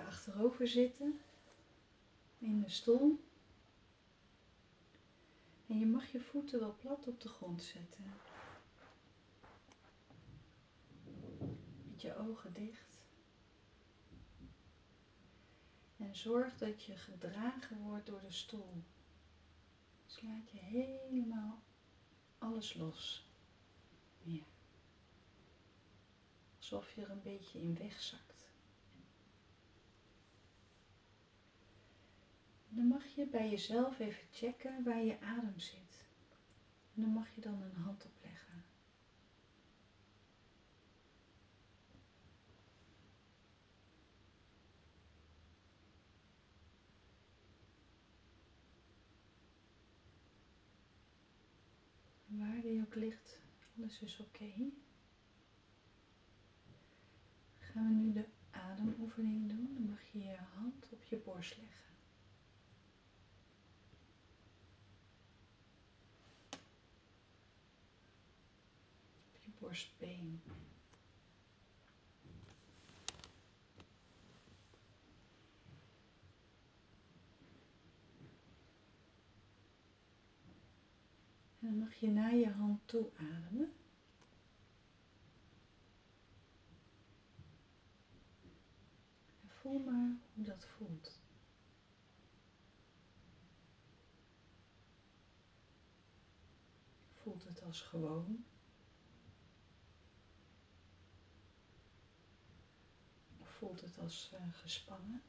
achterover zitten in de stoel. En je mag je voeten wel plat op de grond zetten. Met je ogen dicht. En zorg dat je gedragen wordt door de stoel. Dus laat je helemaal alles los. Alsof je er een beetje in wegzakt. Dan mag je bij jezelf even checken waar je adem zit. En dan mag je dan een hand opleggen. Waar die ook ligt, alles is oké. Gaan we nu de ademoefening doen. Dan mag je je hand op je borst leggen. Borstbeen. En dan mag je naar je hand toe ademen. En voel maar hoe dat voelt. Voelt het als gewoon? Of voelt het als uh, gespannen?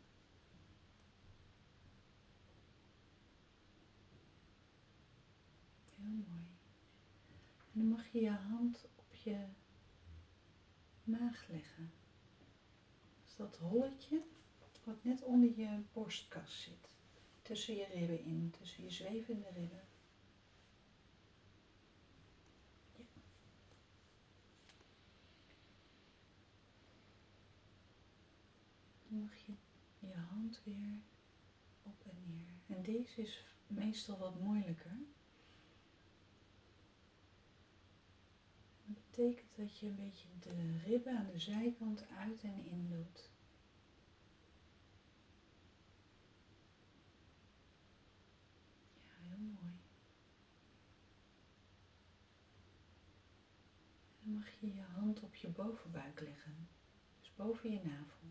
Heel mooi. En dan mag je je hand op je maag leggen. Dus dat holletje wat net onder je borstkas zit. Tussen je ribben in, tussen je zwevende ribben. Mag je je hand weer op en neer. En deze is meestal wat moeilijker. betekent dat je een beetje de ribben aan de zijkant uit en in doet. Ja, heel mooi. Dan mag je je hand op je bovenbuik leggen, dus boven je navel.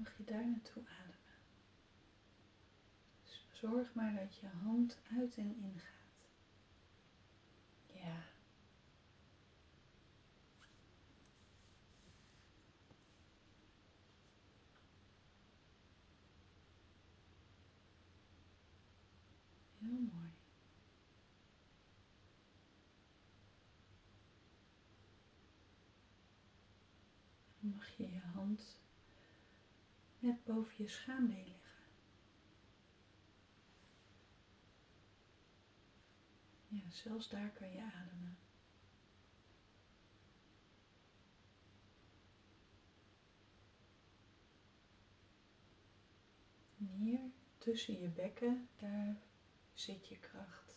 mag je daar naartoe ademen. Dus zorg maar dat je hand uit en in gaat. Ja. Heel mooi. Mag je je hand net boven je schaambeen liggen. Ja, zelfs daar kan je ademen. En hier tussen je bekken, daar zit je kracht.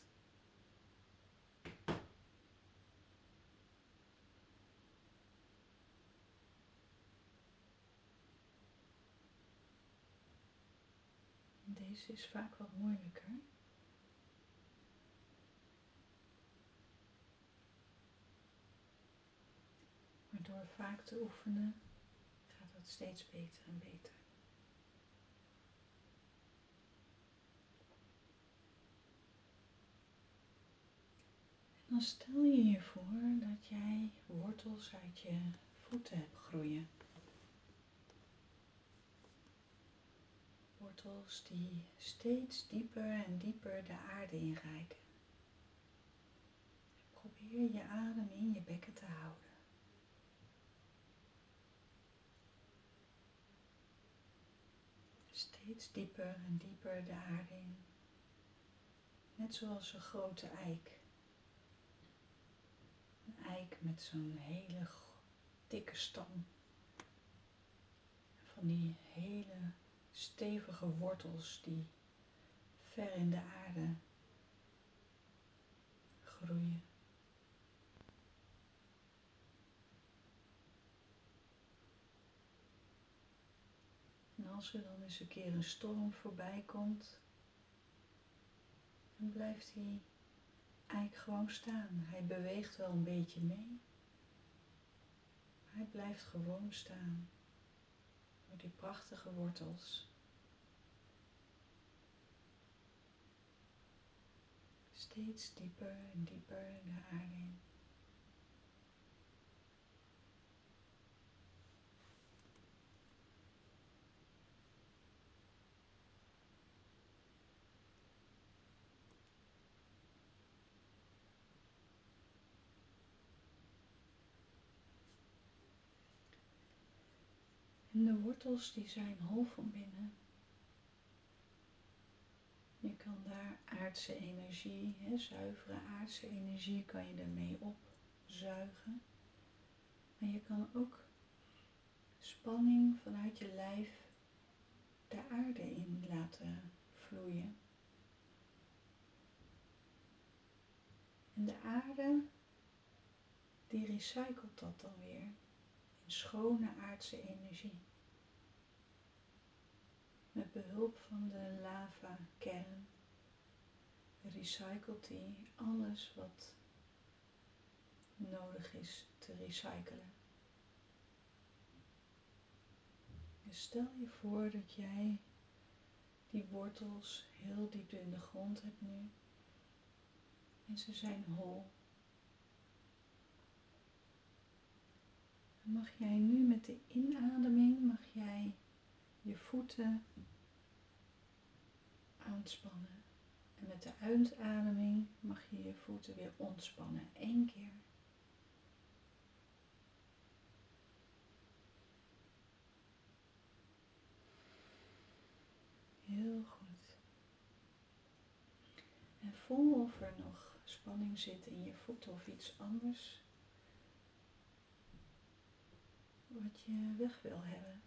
Is vaak wat moeilijker. Maar door vaak te oefenen gaat dat steeds beter en beter. Dan stel je je voor dat jij wortels uit je voeten hebt groeien. Wortels die steeds dieper en dieper de aarde inreiken. Probeer je adem in je bekken te houden. Steeds dieper en dieper de aarde in. Net zoals een grote eik. Een eik met zo'n hele dikke stam. Van die hele stevige wortels die ver in de aarde groeien. En als er dan eens een keer een storm voorbij komt, dan blijft hij eigenlijk gewoon staan. Hij beweegt wel een beetje mee. Hij blijft gewoon staan. Die prachtige wortels. Steeds dieper en dieper de aarde. En de wortels die zijn hol van binnen. Je kan daar aardse energie, hè, zuivere aardse energie, kan je ermee opzuigen. Maar je kan ook spanning vanuit je lijf de aarde in laten vloeien. En de aarde, die recycelt dat dan weer schone aardse energie met behulp van de lava-kern recycelt hij alles wat nodig is te recyclen. Dus stel je voor dat jij die wortels heel diep in de grond hebt nu en ze zijn hol. Mag jij nu met de inademing mag jij je voeten aanspannen. En met de uitademing mag je je voeten weer ontspannen. Eén keer. Heel goed. En voel of er nog spanning zit in je voeten of iets anders wat je weg wil hebben.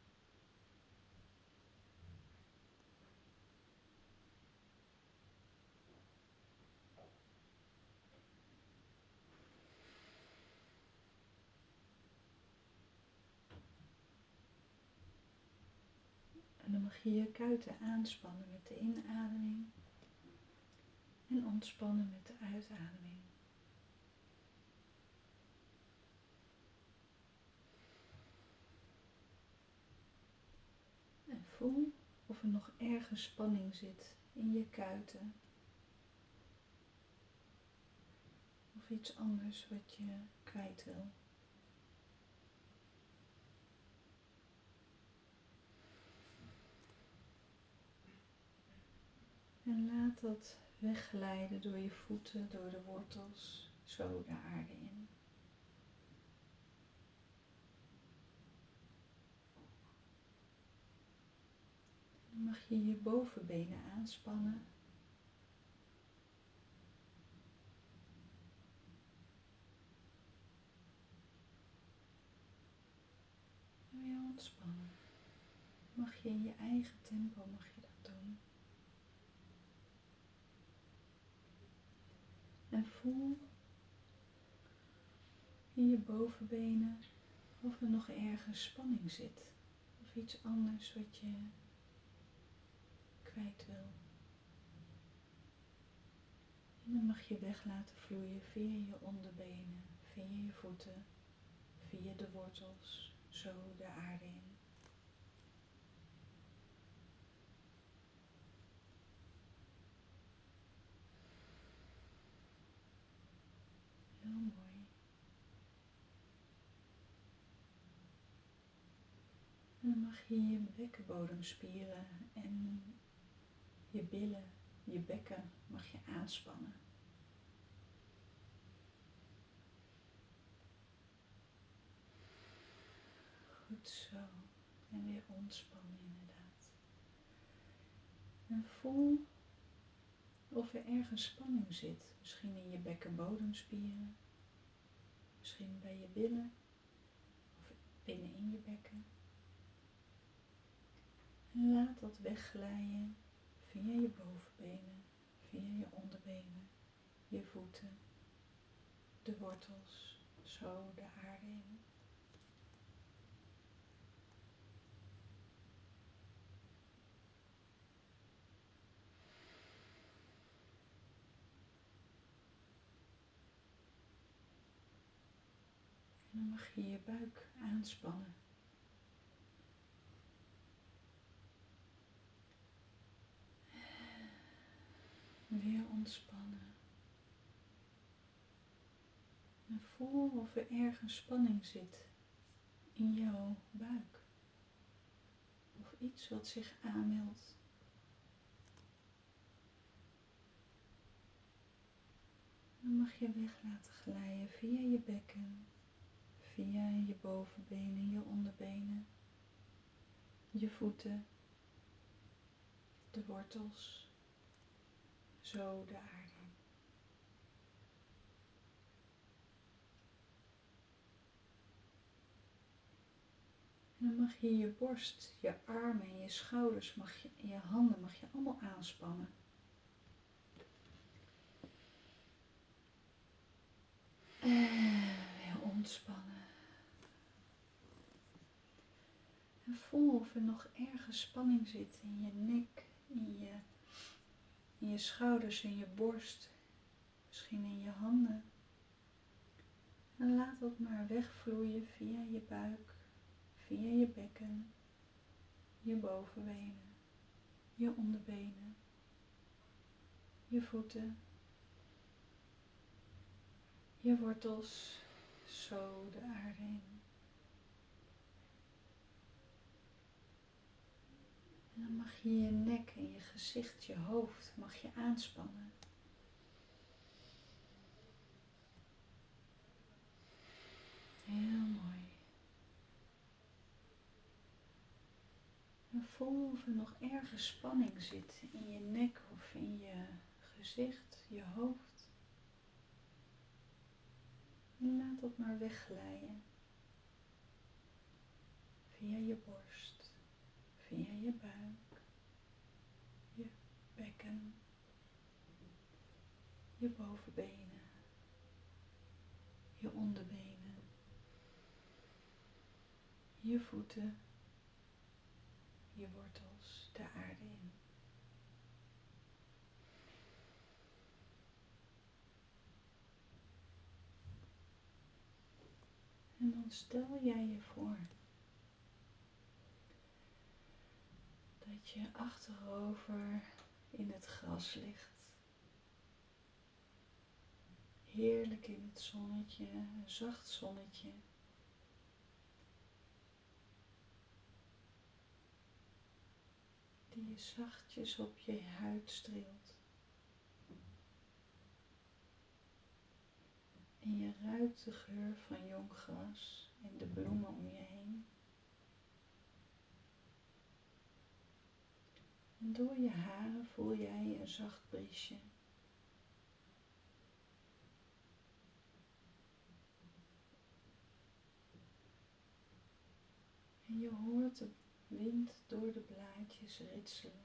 En dan mag je je kuiten aanspannen met de inademing en ontspannen met de uitademing. En voel of er nog ergens spanning zit in je kuiten. Of iets anders wat je kwijt wil. En laat dat wegglijden door je voeten, door de wortels, zo de aarde in. Dan mag je je bovenbenen aanspannen. En weer ontspannen. Mag je in je eigen tempo mag je dat doen. En voel in je bovenbenen of er nog ergens spanning zit. Of iets anders wat je kwijt wil. En dan mag je weg laten vloeien via je onderbenen, via je voeten, via de wortels, zo de aarde in. Heel mooi. En dan mag je je bekkenbodemspieren en je billen, je bekken mag je aanspannen. Goed zo. En weer ontspannen inderdaad. En voel of er ergens spanning zit. Misschien in je bekkenbodemspieren. Misschien bij je billen. Of binnenin je bekken. En laat dat wegglijden via je bovenbenen, via je onderbenen, je voeten, de wortels, zo de aarde in. En dan mag je je buik aanspannen. Weer ontspannen. En voel of er ergens spanning zit in jouw buik. Of iets wat zich aanmeldt. Dan mag je weg laten glijden via je bekken, via je bovenbenen, je onderbenen, je voeten, de wortels, zo de aarde. En dan mag je je borst, je armen en je schouders, mag je, je handen mag je allemaal aanspannen. En weer ontspannen. En voel of er nog ergens spanning zit in je nek, in je, in je schouders, in je borst, misschien in je handen. En laat dat maar wegvloeien via je buik via je bekken, je bovenbenen, je onderbenen, je voeten, je wortels, zo de aarde. En dan mag je je nek en je gezicht, je hoofd, mag je aanspannen. Heel mooi. En voel of er nog ergens spanning zit in je nek of in je gezicht, je hoofd. En laat dat maar wegglijden. Via je borst, via je buik, je bekken, je bovenbenen, je onderbenen, je voeten je wortels de aarde in. En dan stel jij je voor dat je achterover in het gras ligt. Heerlijk in het zonnetje, een zacht zonnetje. die je zachtjes op je huid streelt. En je ruikt de geur van jong gras en de bloemen om je heen. Door je haren voel jij een zacht briesje. En je hoort de wind door de blaadjes ritselen.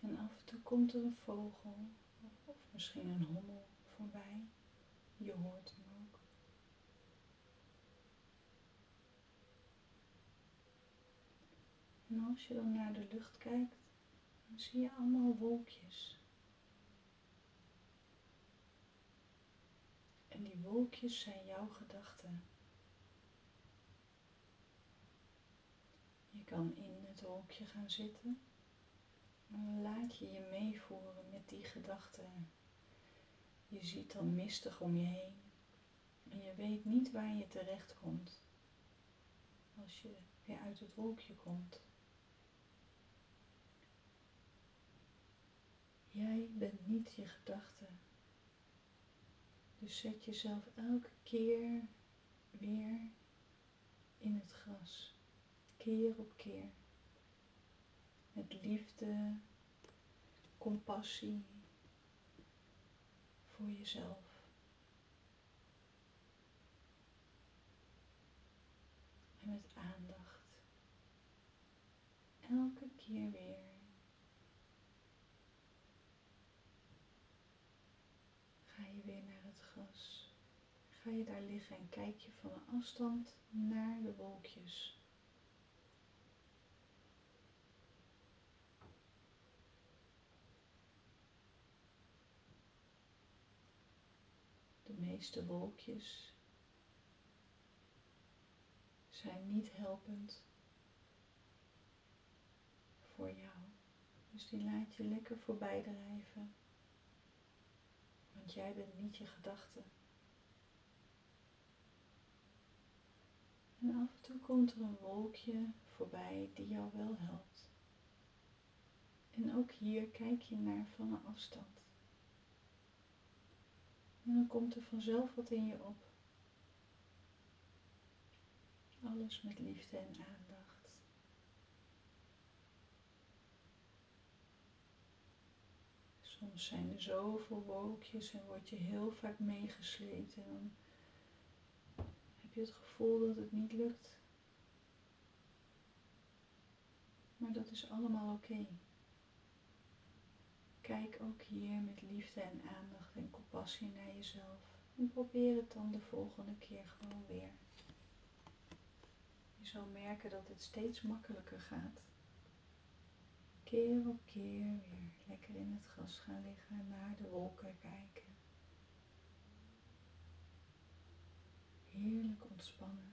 En af en toe komt er een vogel of misschien een hommel voorbij. Je hoort hem ook. En als je dan naar de lucht kijkt, dan zie je allemaal wolkjes. En die wolkjes zijn jouw gedachten. Je kan in het wolkje gaan zitten. En laat je je meevoeren met die gedachten. Je ziet dan mistig om je heen. En je weet niet waar je terecht komt. Als je weer uit het wolkje komt. Jij bent niet je gedachte. Dus zet jezelf elke keer weer in het gras. Keer op keer. Met liefde, compassie voor jezelf. En met aandacht. Elke keer weer. Ga je daar liggen en kijk je van een afstand naar de wolkjes. De meeste wolkjes zijn niet helpend voor jou. Dus die laat je lekker voorbij drijven. Want jij bent niet je gedachten. En af en toe komt er een wolkje voorbij die jou wel helpt. En ook hier kijk je naar van een afstand. En dan komt er vanzelf wat in je op. Alles met liefde en aandacht. Soms zijn er zoveel wolkjes en word je heel vaak meegesleept en heb je het gevoel dat het niet lukt. Maar dat is allemaal oké. Kijk ook hier met liefde en aandacht en compassie naar jezelf. En probeer het dan de volgende keer gewoon weer. Je zal merken dat het steeds makkelijker gaat. Keer op keer weer lekker in het gras gaan liggen, naar de wolken kijken. Heerlijk ontspannen.